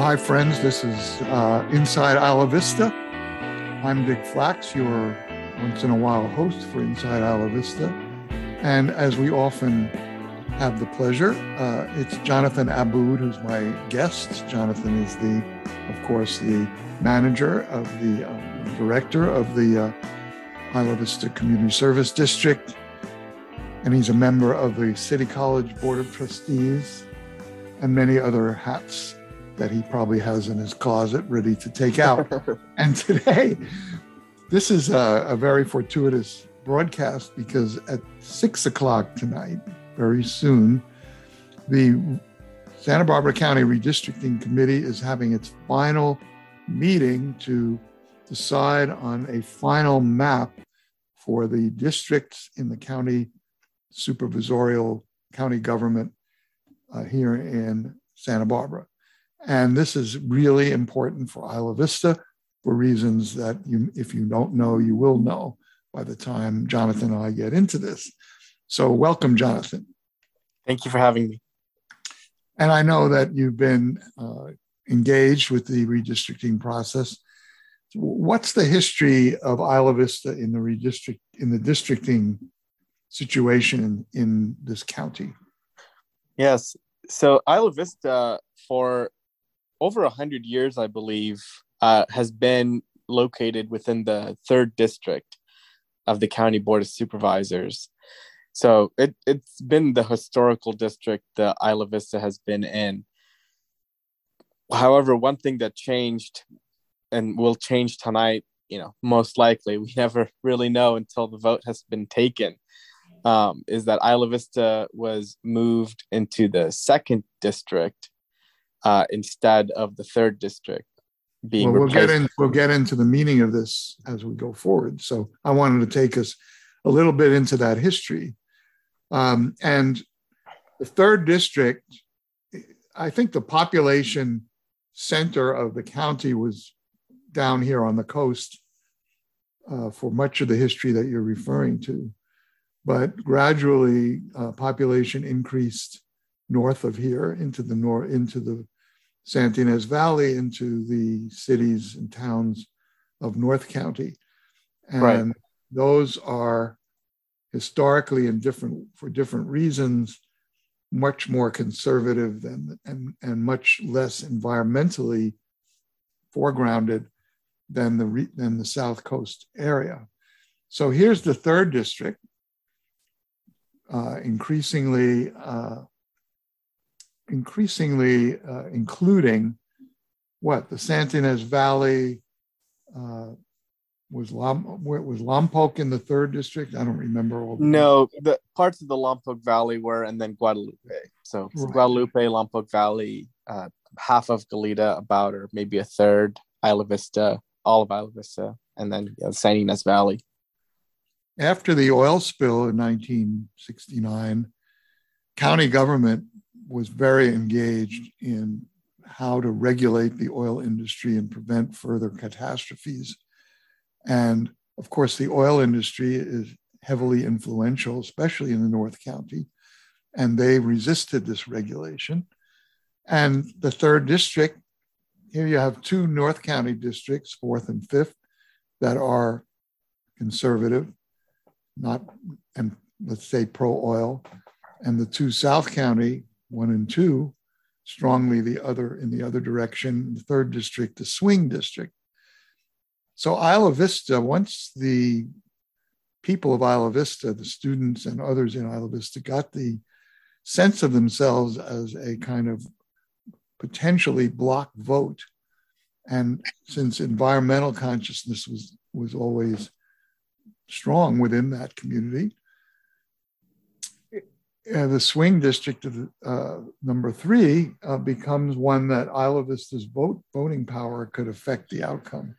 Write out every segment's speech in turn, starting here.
hi, friends. This is uh, Inside Isla Vista. I'm Dick Flacks, your once in a while host for Inside Isla Vista. And as we often have the pleasure, uh, it's Jonathan Abboud who's my guest. Jonathan is the, of course, the manager of the uh, director of the uh, Isla Vista Community Service District. And he's a member of the City College Board of Trustees and many other hats that he probably has in his closet ready to take out. and today, this is a, a, very fortuitous broadcast because at six o'clock tonight, very soon, the Santa Barbara County Redistricting Committee is having its final meeting to decide on a final map for the districts in the county supervisorial county government uh, here in Santa Barbara. And this is really important for Isla Vista for reasons that you, if you don't know, you will know by the time Jonathan and I get into this. So, welcome, Jonathan. Thank you for having me. And I know that you've been uh, engaged with the redistricting process. What's the history of Isla Vista in the redistrict in the districting situation in, in this county? Yes. So Isla Vista for over a hundred years, I believe, uh, has been located within the third district of the county board of supervisors. So it it's been the historical district that Isla Vista has been in. However, one thing that changed and will change tonight, you know, most likely, we never really know until the vote has been taken, um, is that Isla Vista was moved into the second district uh, instead of the third district being well, we'll get in we'll get into the meaning of this as we go forward. So i wanted to take us a little bit into that history. Um, and the third district i think the population center of the county was down here on the coast uh, for much of the history that you're referring to. But gradually uh, population increased north of here into the north into the Santa Ynez Valley into the cities and towns of North County. And right. those are historically and different for different reasons much more conservative than and, and much less environmentally foregrounded than the than the South Coast area. So here's the third district, uh, increasingly uh, increasingly uh, including what the Santa Ynez Valley uh, was Lom- was Lompoc in the third district. I don't remember all. The no, the parts of the Lompoc Valley were, and then Guadalupe. So right. Guadalupe, Lompoc Valley, uh, half of Goleta, about or maybe a third. Isla Vista, all of Isla Vista, and then yeah, Santa Ynez Valley. After the oil spill in 1969, county government was very engaged in how to regulate the oil industry and prevent further catastrophes. And of course, the oil industry is heavily influential, especially in the North County, and they resisted this regulation. And the third district, here you have two North County districts, fourth and fifth, that are conservative, not, and let's say pro oil, and the two South County one and two, strongly the other in the other direction. The third district, the swing district. So Isla Vista, once the people of Isla Vista, the students and others in Isla Vista, got the sense of themselves as a kind of potentially block vote. And since environmental consciousness was, was always strong within that community, uh, the swing district of uh, number three uh, becomes one that Isla Vista's vote voting power could affect the outcome.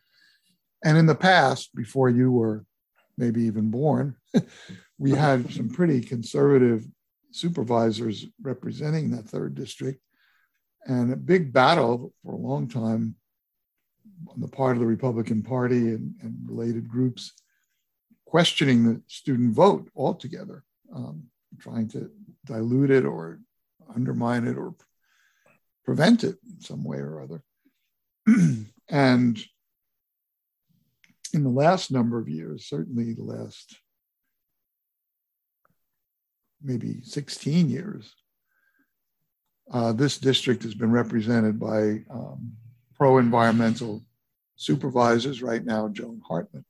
And in the past, before you were maybe even born, we had some pretty conservative supervisors representing that third district, and a big battle for a long time on the part of the Republican Party and, and related groups, questioning the student vote altogether. Um, trying to dilute it or undermine it or prevent it in some way or other. and in the last number of years, certainly the last maybe 16 years, uh, this district has been represented by um, pro environmental supervisors right now, Joan Hartmann.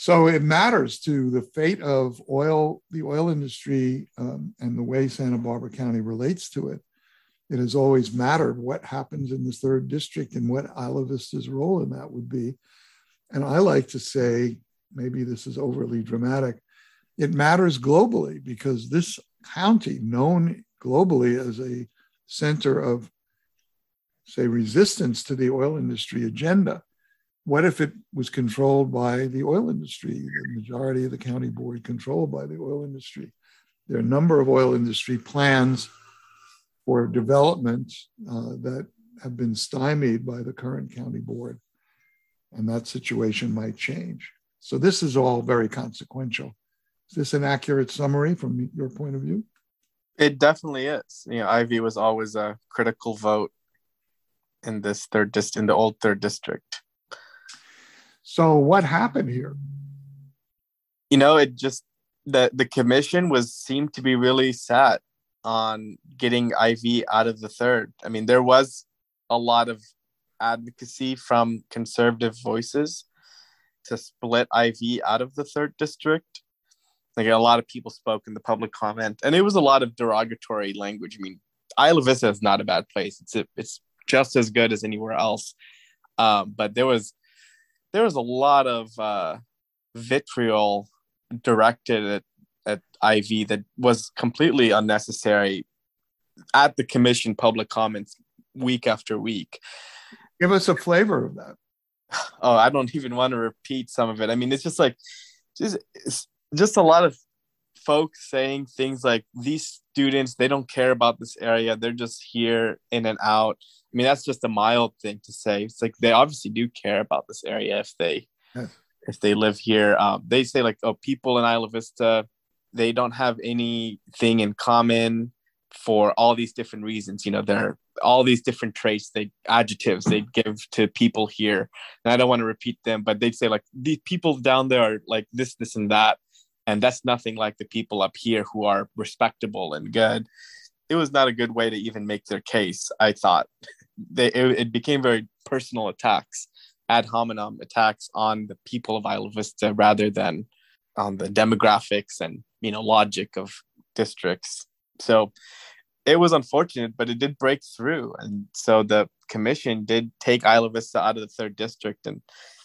So it matters to the fate of oil, the oil industry, um, and the way Santa Barbara County relates to it. It has always mattered what happens in the third district and what Isla Vista's role in that would be. And I like to say, maybe this is overly dramatic, it matters globally because this county, known globally as a center of, say, resistance to the oil industry agenda, what if it was controlled by the oil industry? The majority of the county board controlled by the oil industry. There are a number of oil industry plans for development uh, that have been stymied by the current county board and that situation might change. So this is all very consequential. Is this an accurate summary from your point of view? It definitely is. You know, IV was always a critical vote in this third district, in the old third district. So what happened here? You know, it just the the commission was seemed to be really set on getting IV out of the third. I mean, there was a lot of advocacy from conservative voices to split IV out of the third district. Like a lot of people spoke in the public comment, and it was a lot of derogatory language. I mean, Isla Vista is not a bad place. It's a, it's just as good as anywhere else. Um, but there was there was a lot of uh, vitriol directed at, at IV that was completely unnecessary at the commission public comments week after week. Give us a flavor of that. Oh, I don't even want to repeat some of it. I mean, it's just like just just a lot of folks saying things like these students they don't care about this area they're just here in and out i mean that's just a mild thing to say. It's like they obviously do care about this area if they yes. if they live here. Um, they say like oh people in isla vista they don't have anything in common for all these different reasons. You know they're all these different traits they adjectives they give to people here. And i don't want to repeat them but they'd say like these people down there are like this this and that and that's nothing like the people up here who are respectable and good it was not a good way to even make their case i thought they it, it became very personal attacks ad hominem attacks on the people of isla vista rather than on the demographics and you know logic of districts so it was unfortunate, but it did break through. And so the commission did take Isla Vista out of the third district. And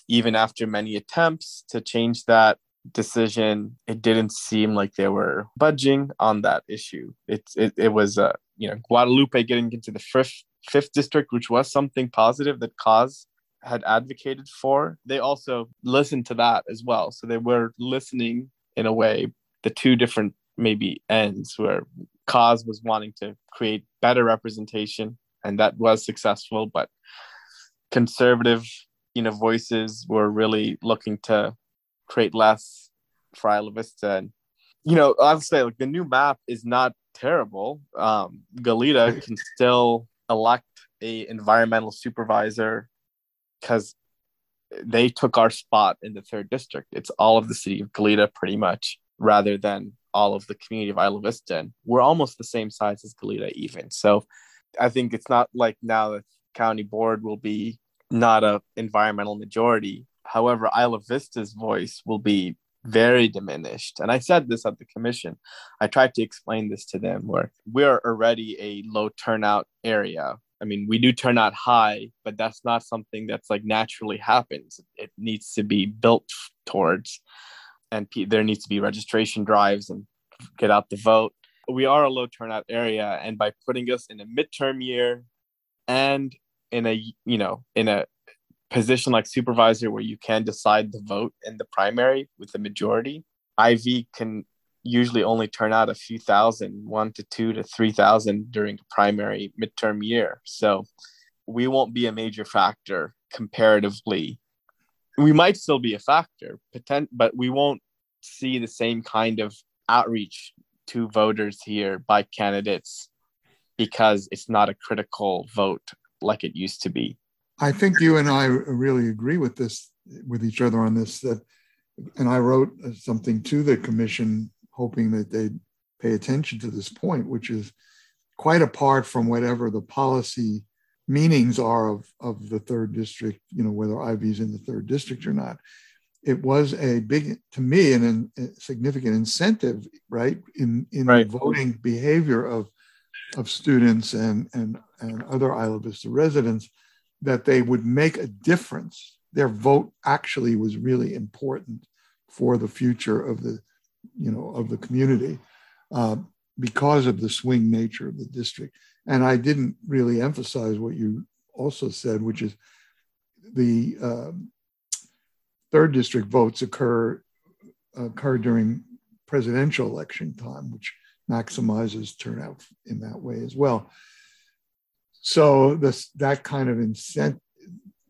even after many attempts to change that decision, it didn't seem like they were budging on that issue. It, it, it was, uh, you know, Guadalupe getting into the fifth, fifth district, which was something positive that Cause had advocated for. They also listened to that as well. So they were listening in a way, the two different maybe ends where cause was wanting to create better representation and that was successful but conservative you know voices were really looking to create less for Isla Vista and you know I'll say like the new map is not terrible um Goleta can still elect a environmental supervisor because they took our spot in the third district it's all of the city of Goleta pretty much rather than all of the community of Isla Vista. And we're almost the same size as Goleta even. So I think it's not like now the county board will be not a environmental majority. However, Isla Vista's voice will be very diminished. And I said this at the commission. I tried to explain this to them where we're already a low turnout area. I mean, we do turn out high, but that's not something that's like naturally happens. It needs to be built towards and there needs to be registration drives and get out the vote. We are a low turnout area, and by putting us in a midterm year and in a you know in a position like supervisor where you can decide the vote in the primary with the majority, IV can usually only turn out a few thousand, one to two to three thousand during a primary midterm year. So we won't be a major factor comparatively we might still be a factor, but we won't see the same kind of outreach to voters here by candidates because it's not a critical vote like it used to be. I think you and I really agree with this, with each other on this. That, and I wrote uh, something to the commission, hoping that they'd pay attention to this point, which is quite apart from whatever the policy meanings are of, of the third district, you know, whether IV's in the third district or not. It was a big, to me, an, a significant incentive, right, in, in right. the voting behavior of, of students and, and, and other Isla Vista residents that they would make a difference. Their vote actually was really important for the future of the, you know, of the community uh, because of the swing nature of the district. And I didn't really emphasize what you also said, which is the um, third district votes occur occur during presidential election time, which maximizes turnout in that way as well. So this that kind of incentive.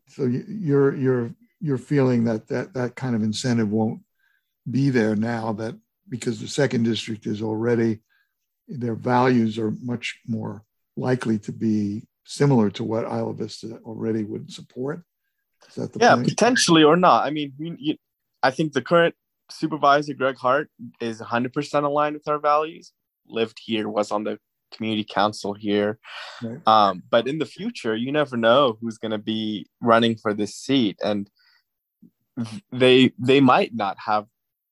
So you're you're you're feeling that that that kind of incentive won't be there now that because the second district is already their values are much more likely to be similar to what Isla Vista already would support. Is that the yeah, point? potentially or not. I mean, we, you, I think the current supervisor, Gregg Hart, is 100% aligned with our values. Lived here, was on the community council here. Right. Um, but in the future, you never know who's going to be running for this seat, and they they might not have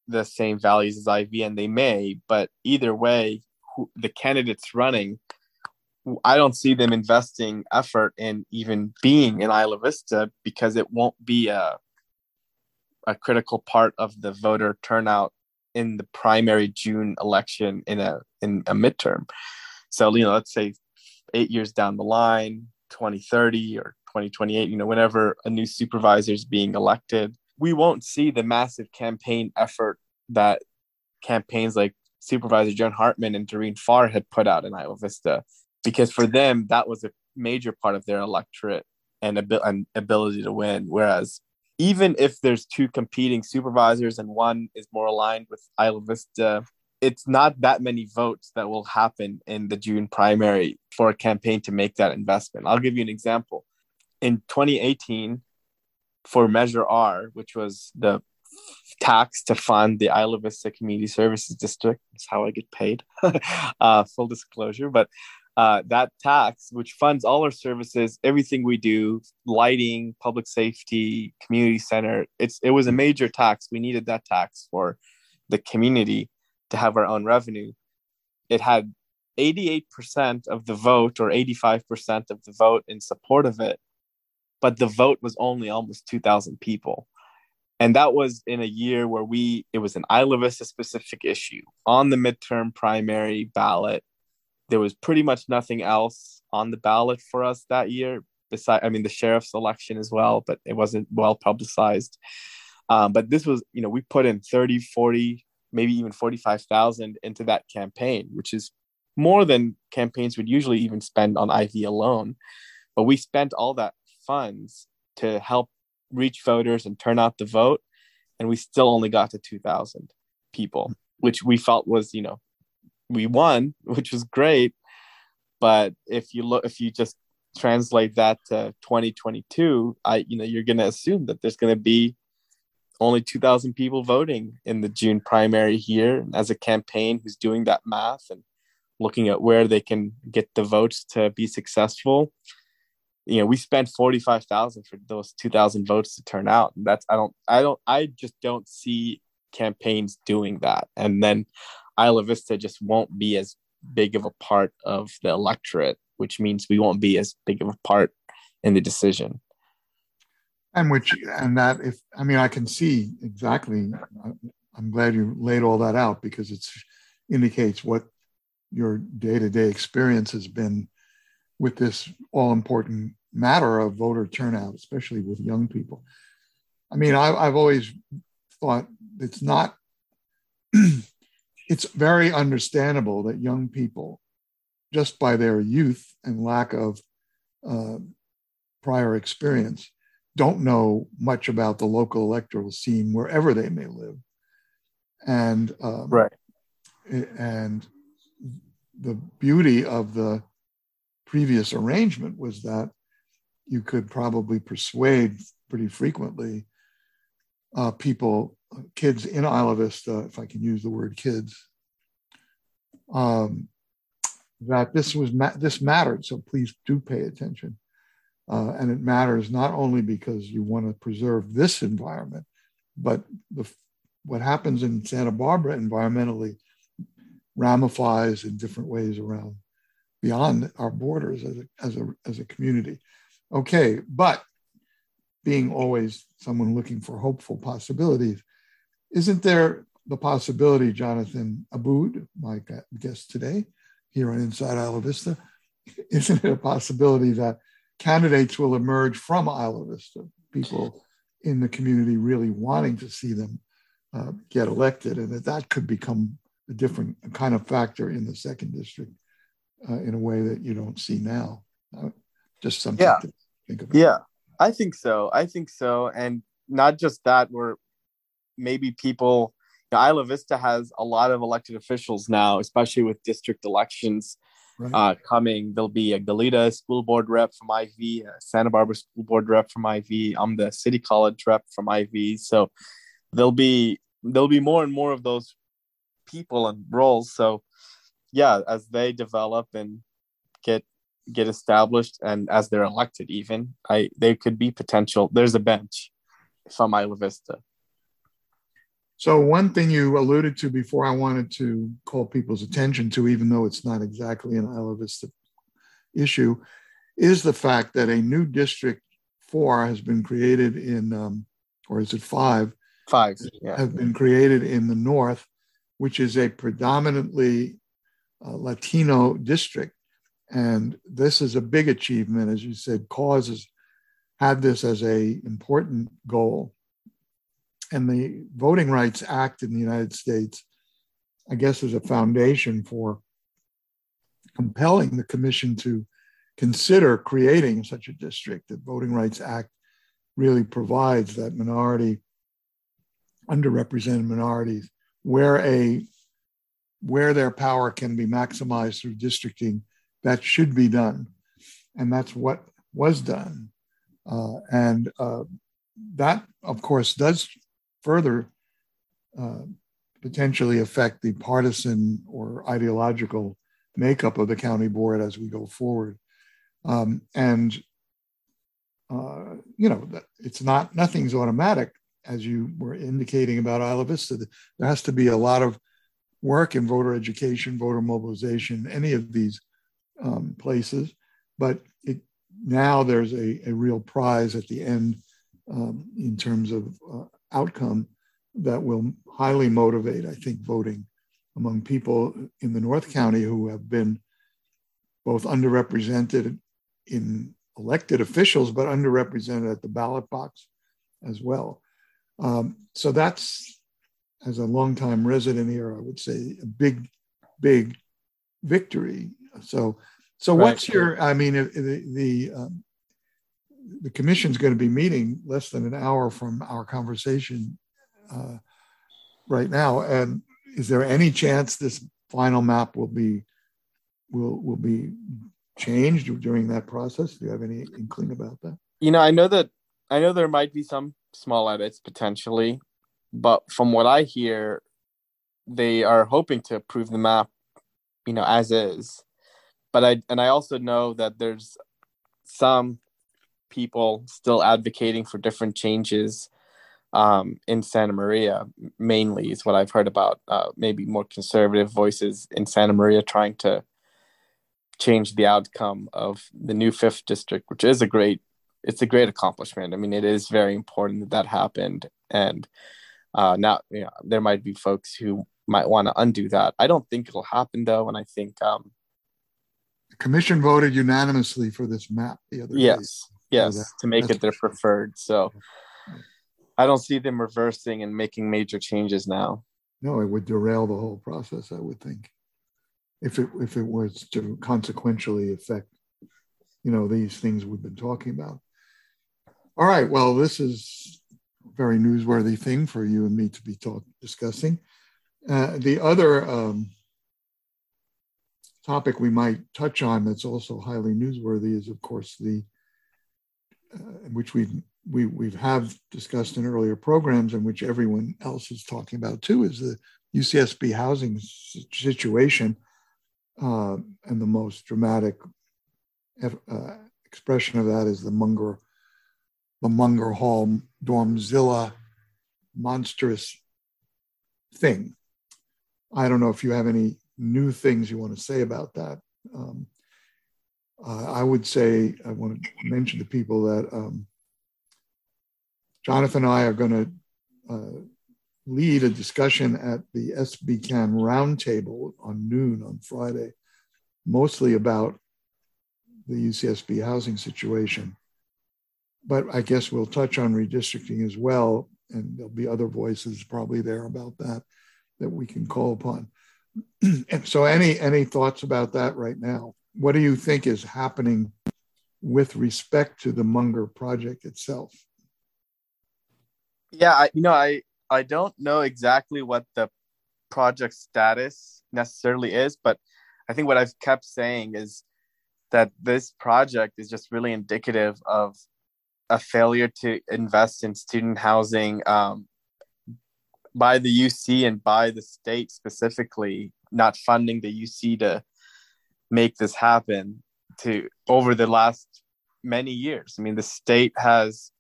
the same values as IV, and they may. But either way, who, the candidates running, I don't see them investing effort in even being in Isla Vista because it won't be a a critical part of the voter turnout in the primary June election in a in a midterm. So you know, let's say eight years down the line, 2030 or 2028, you know, whenever a new supervisor is being elected, we won't see the massive campaign effort that campaigns like Supervisor John Hartmann and Doreen Farr had put out in Isla Vista, because for them that was a major part of their electorate and, ab- and ability to win. Whereas even if there's two competing supervisors and one is more aligned with Isla Vista, it's not that many votes that will happen in the June primary for a campaign to make that investment. I'll give you an example. In 2018, for Measure R, which was the tax to fund the Isla Vista Community Services District. That's how I get paid. uh, full disclosure, but uh, that tax, which funds all our services, everything we do, lighting, public safety, community center, it's it was a major tax. We needed that tax for the community to have our own revenue. It had 88% of the vote or 85% of the vote in support of it, but the vote was only almost 2,000 people and that was in a year where we it was an Isla Vista specific issue on the midterm primary ballot. There was pretty much nothing else on the ballot for us that year. Besides, I mean, the sheriff's election as well, but it wasn't well publicized. Um, but this was, you know, we put in 30, 40, maybe even 45,000 into that campaign, which is more than campaigns would usually even spend on IV alone. But we spent all that funds to help reach voters and turn out the vote and we still only got to 2000 people which we felt was you know we won which was great but if you look if you just translate that to 2022 i you know you're going to assume that there's going to be only 2000 people voting in the june primary here as a campaign who's doing that math and looking at where they can get the votes to be successful. You know we spent 45,000 for those 2,000 votes to turn out. And that's I don't I don't I just don't see campaigns doing that. And then Isla Vista just won't be as big of a part of the electorate which means we won't be as big of a part in the decision and which and that if I mean I can see exactly I'm glad you laid all that out because it indicates what your day-to-day experience has been with this all important matter of voter turnout, especially with young people. I mean, I, have always thought it's not, it's very understandable that young people, just by their youth and lack of uh, prior experience, don't know much about the local electoral scene wherever they may live. And um, right. And the beauty of the previous arrangement was that you could probably persuade pretty frequently uh, people, kids in Isla Vista, if I can use the word kids, um, that this was ma- this mattered. So please do pay attention, uh, and it matters not only because you want to preserve this environment, but the what happens in Santa Barbara environmentally ramifies in different ways around beyond our borders as a, as a, as a community. Okay, but being always someone looking for hopeful possibilities, isn't there the possibility, Jonathan Abboud, my guest today here on Inside Isla Vista, isn't it a possibility that candidates will emerge from Isla Vista, people in the community really wanting to see them uh, get elected, and that that could become a different kind of factor in the second district uh, in a way that you don't see now. Uh, just something yeah. to think about. Yeah, I think so. I think so, and not just that. Where maybe people, you know, Isla Vista has a lot of elected officials now, especially with district elections. Right. Uh, coming. There'll be a Goleta school board rep from IV, Santa Barbara school board rep from IV. I'm the city college rep from IV. So there'll be there'll be more and more of those people and roles. So yeah, as they develop and get get established and as they're elected even, I they could be potential. There's a bench from Isla Vista. So one thing you alluded to before I wanted to call people's attention to, even though it's not exactly an Isla Vista issue, is the fact that a new district four has been created in, um, or is it five, Five yeah. have been created in the north, which is a predominantly uh, Latino district. And this is a big achievement, as you said. Cause has had this as a important goal, and the Voting Rights Act in the United States, I guess, is a foundation for compelling the commission to consider creating such a district. The Voting Rights Act really provides that minority underrepresented minorities where a where their power can be maximized through districting that should be done and that's what was done uh, and uh, that of course does further uh, potentially affect the partisan or ideological makeup of the county board as we go forward um, and uh, you know it's not nothing's automatic as you were indicating about Isla Vista, there has to be a lot of work in voter education, voter mobilization, any of these um, places. But it, now there's a, a, real prize at the end um, in terms of uh, outcome that will highly motivate, I think, voting among people in the North County who have been both underrepresented in elected officials, but underrepresented at the ballot box as well. Um, so that's, as a longtime resident here, I would say a big, big victory. So, so right. what's your? I mean, the the um, the commission's going to be meeting less than an hour from our conversation uh, right now, and is there any chance this final map will be will will be changed during that process? Do you have any inkling about that? You know, I know that I know there might be some small edits potentially, but from what I hear, they are hoping to approve the map, you know, as is. But I and I also know that there's some people still advocating for different changes um, in Santa Maria, mainly is what I've heard about. Uh, maybe more conservative voices in Santa Maria trying to change the outcome of the new fifth district, which is a great it's a great accomplishment. I mean, it is very important that that happened, and uh, now you know, there might be folks who might want to undo that. I don't think it'll happen though, and I think um, the commission voted unanimously for this map the other yes, day. Yes, to make it their preferred. So I don't see them reversing and making major changes now. No, it would derail the whole process. I would think if it if it was to consequentially affect you know these things we've been talking about all right. Well, this is a very newsworthy thing for you and me to be talk, discussing. Uh, the other um, topic we might touch on that's also highly newsworthy is, of course, the which we we we have discussed in earlier programs, and which everyone else is talking about too, is the UCSB housing situation, uh, and the most dramatic uh, expression of that is the Munger the Munger Hall Dormzilla monstrous thing. I don't know if you have any new things you want to say about that. Um, uh, I would say I want to mention to people that um, Jonathan and I are going to uh, lead a discussion at the SBCAN roundtable on noon on Friday, mostly about the UCSB housing situation. But I guess we'll touch on redistricting as well, and there'll be other voices probably there about that that we can call upon. and so, any any thoughts about that right now? What do you think is happening with respect to the Munger project itself? Yeah, I, you know, I I don't know exactly what the project status necessarily is, but I think what I've kept saying is that this project is just really indicative of a failure to invest in student housing um, by the UC and by the state specifically, not funding the UC to make this happen to over the last many years. I mean, the state has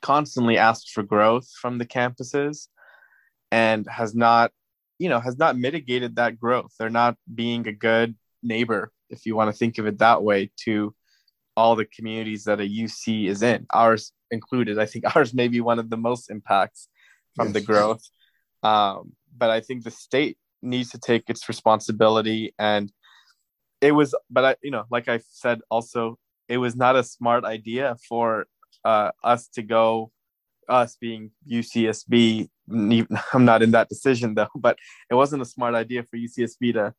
constantly asked for growth from the campuses and has not, you know, has not mitigated that growth. They're not being a good neighbor, if you want to think of it that way, to all the communities that a UC is in, ours included. I think ours may be one of the most impacts from yes. the growth. Um, but I think the state needs to take its responsibility. And it was, but I, you know, like I said, also, it was not a smart idea for uh, us to go, us being UCSB. I'm not in that decision though, but it wasn't a smart idea for UCSB to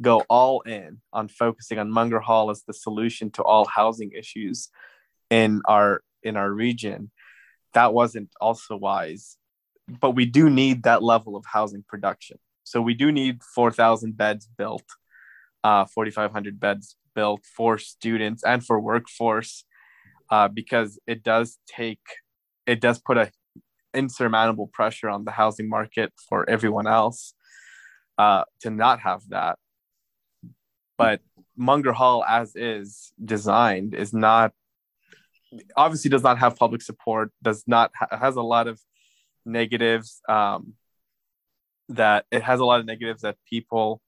go all in on focusing on Munger Hall as the solution to all housing issues in our in our region. That wasn't also wise, but we do need that level of housing production. So we do need 4,000 beds built, uh, 4,500 beds built for students and for workforce, uh, because it does take, it does put a insurmountable pressure on the housing market for everyone else uh, to not have that but Munger Hall, as is designed, is not obviously does not have public support. Does not has a lot of negatives. Um, that it has a lot of negatives that people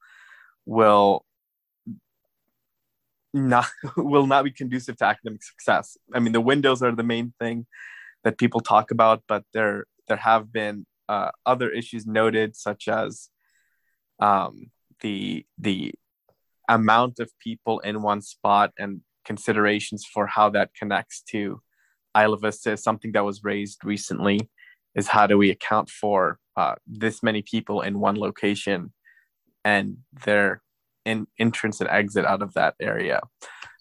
will not will not be conducive to academic success. I mean, the windows are the main thing that people talk about, but there there have been uh, other issues noted, such as um, the the amount of people in one spot and considerations for how that connects to Isla Vista is something that was raised recently. Is how do we account for uh, this many people in one location and their in, entrance and exit out of that area,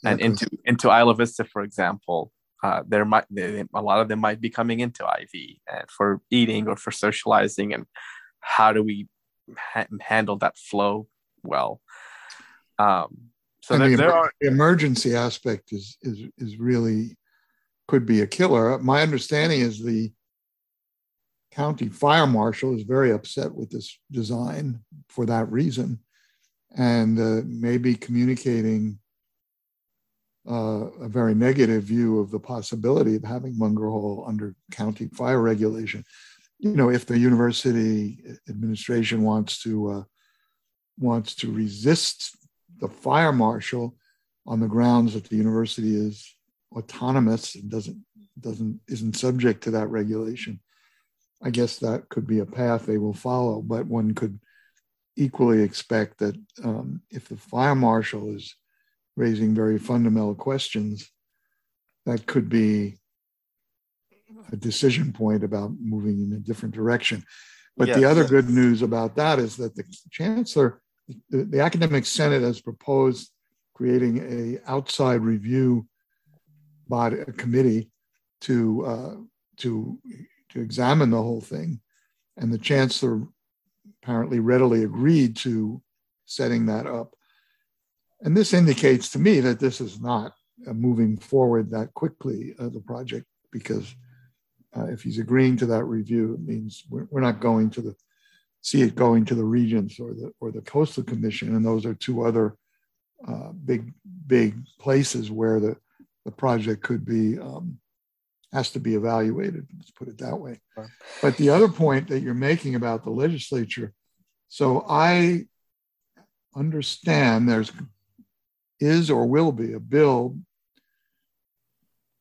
and into into Isla Vista, for example, uh, there might they, a lot of them might be coming into IV and for eating or for socializing, and how do we ha- handle that flow well? Um, so there, the, there are the emergency aspect is is is really could be a killer. My understanding is the county fire marshal is very upset with this design for that reason, and uh, maybe communicating uh, a very negative view of the possibility of having Munger Hall under county fire regulation. You know, if the university administration wants to uh, wants to resist the fire marshal on the grounds that the university is autonomous and doesn't doesn't isn't subject to that regulation. I guess that could be a path they will follow, but one could equally expect that um, if the fire marshal is raising very fundamental questions, that could be a decision point about moving in a different direction. But yes, the other yes. good news about that is that the chancellor the, the academic senate has proposed creating a outside review body a committee to uh, to to examine the whole thing, and the chancellor apparently readily agreed to setting that up. And this indicates to me that this is not uh, moving forward that quickly uh, the project because uh, if he's agreeing to that review, it means we're, we're, not going to the see it going to the regents or the or the coastal commission, and those are two other uh, big big places where the the project could be um, has to be evaluated. Let's put it that way. But the other point that you're making about the legislature, so I understand there's is or will be a bill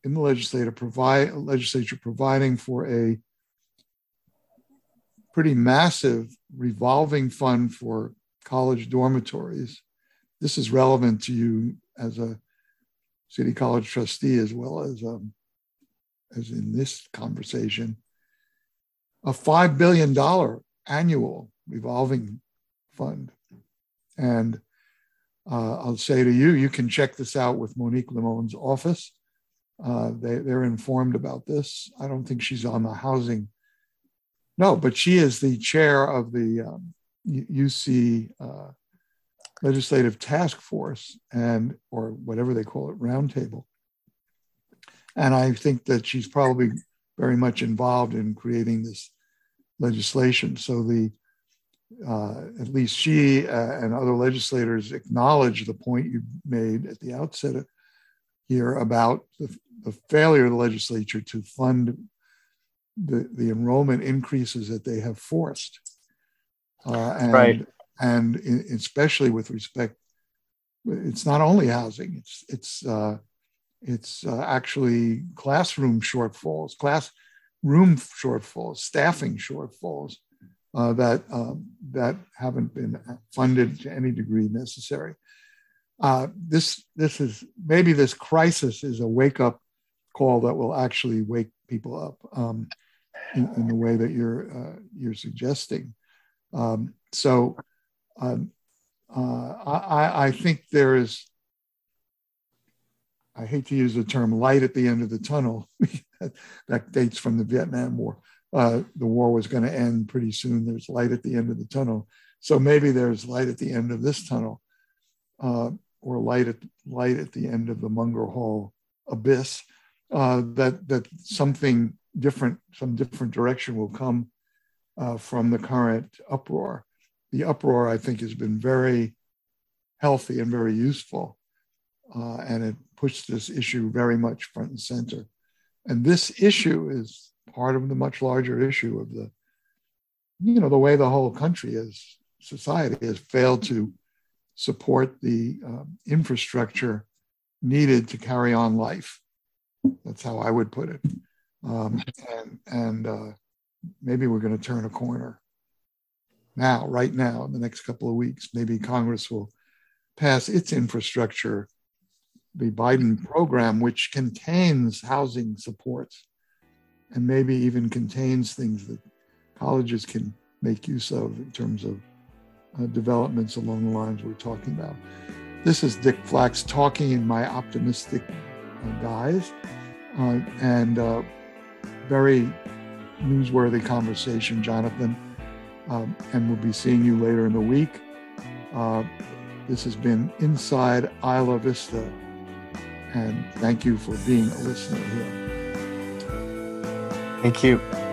in the legislature provide legislature providing for a pretty massive revolving fund for college dormitories. This is relevant to you as a city college trustee as well as um, as in this conversation. A five billion dollar annual revolving fund, and uh, I'll say to you, you can check this out with Monique Limón's office. Uh, they, they're informed about this. I don't think she's on the housing. No, but she is the chair of the um, UC uh, Legislative Task Force and or whatever they call it, roundtable. And I think that she's probably very much involved in creating this legislation. So the uh, at least she uh, and other legislators acknowledge the point you made at the outset here about the, the failure of the legislature to fund the, the enrollment increases that they have forced. Uh, and, right. And in, especially with respect, it's not only housing, it's, it's, uh, it's uh, actually classroom shortfalls, class room shortfalls, staffing shortfalls uh, that, um, that haven't been funded to any degree necessary uh, this this is maybe this crisis is a wake up call that will actually wake people up um, in, in, the way that you're uh, you're suggesting. Um, so um, uh, I, I think there is. I hate to use the term light at the end of the tunnel. that dates from the Vietnam War. Uh, the war was going to end pretty soon. There's light at the end of the tunnel. So maybe there's light at the end of this tunnel. Uh, or light at light at the end of the Munger Hall abyss, uh, that that something different, some different direction will come uh, from the current uproar. The uproar, I think, has been very healthy and very useful, uh, and it puts this issue very much front and center. And this issue is part of the much larger issue of the, you know, the way the whole country is, society has failed to support the uh, infrastructure needed to carry on life. That's how I would put it. Um, and and uh, maybe we're going to turn a corner now, right now, in the next couple of weeks. Maybe Congress will pass its infrastructure, the Biden program, which contains housing supports and maybe even contains things that colleges can make use of in terms of uh, developments along the lines we're talking about. This is Dick Flacks talking in my optimistic uh, guise, uh, and uh, very newsworthy conversation, Jonathan. Um, and we'll be seeing you later in the week. Uh, this has been Inside Isla Vista, and thank you for being a listener here. Thank you.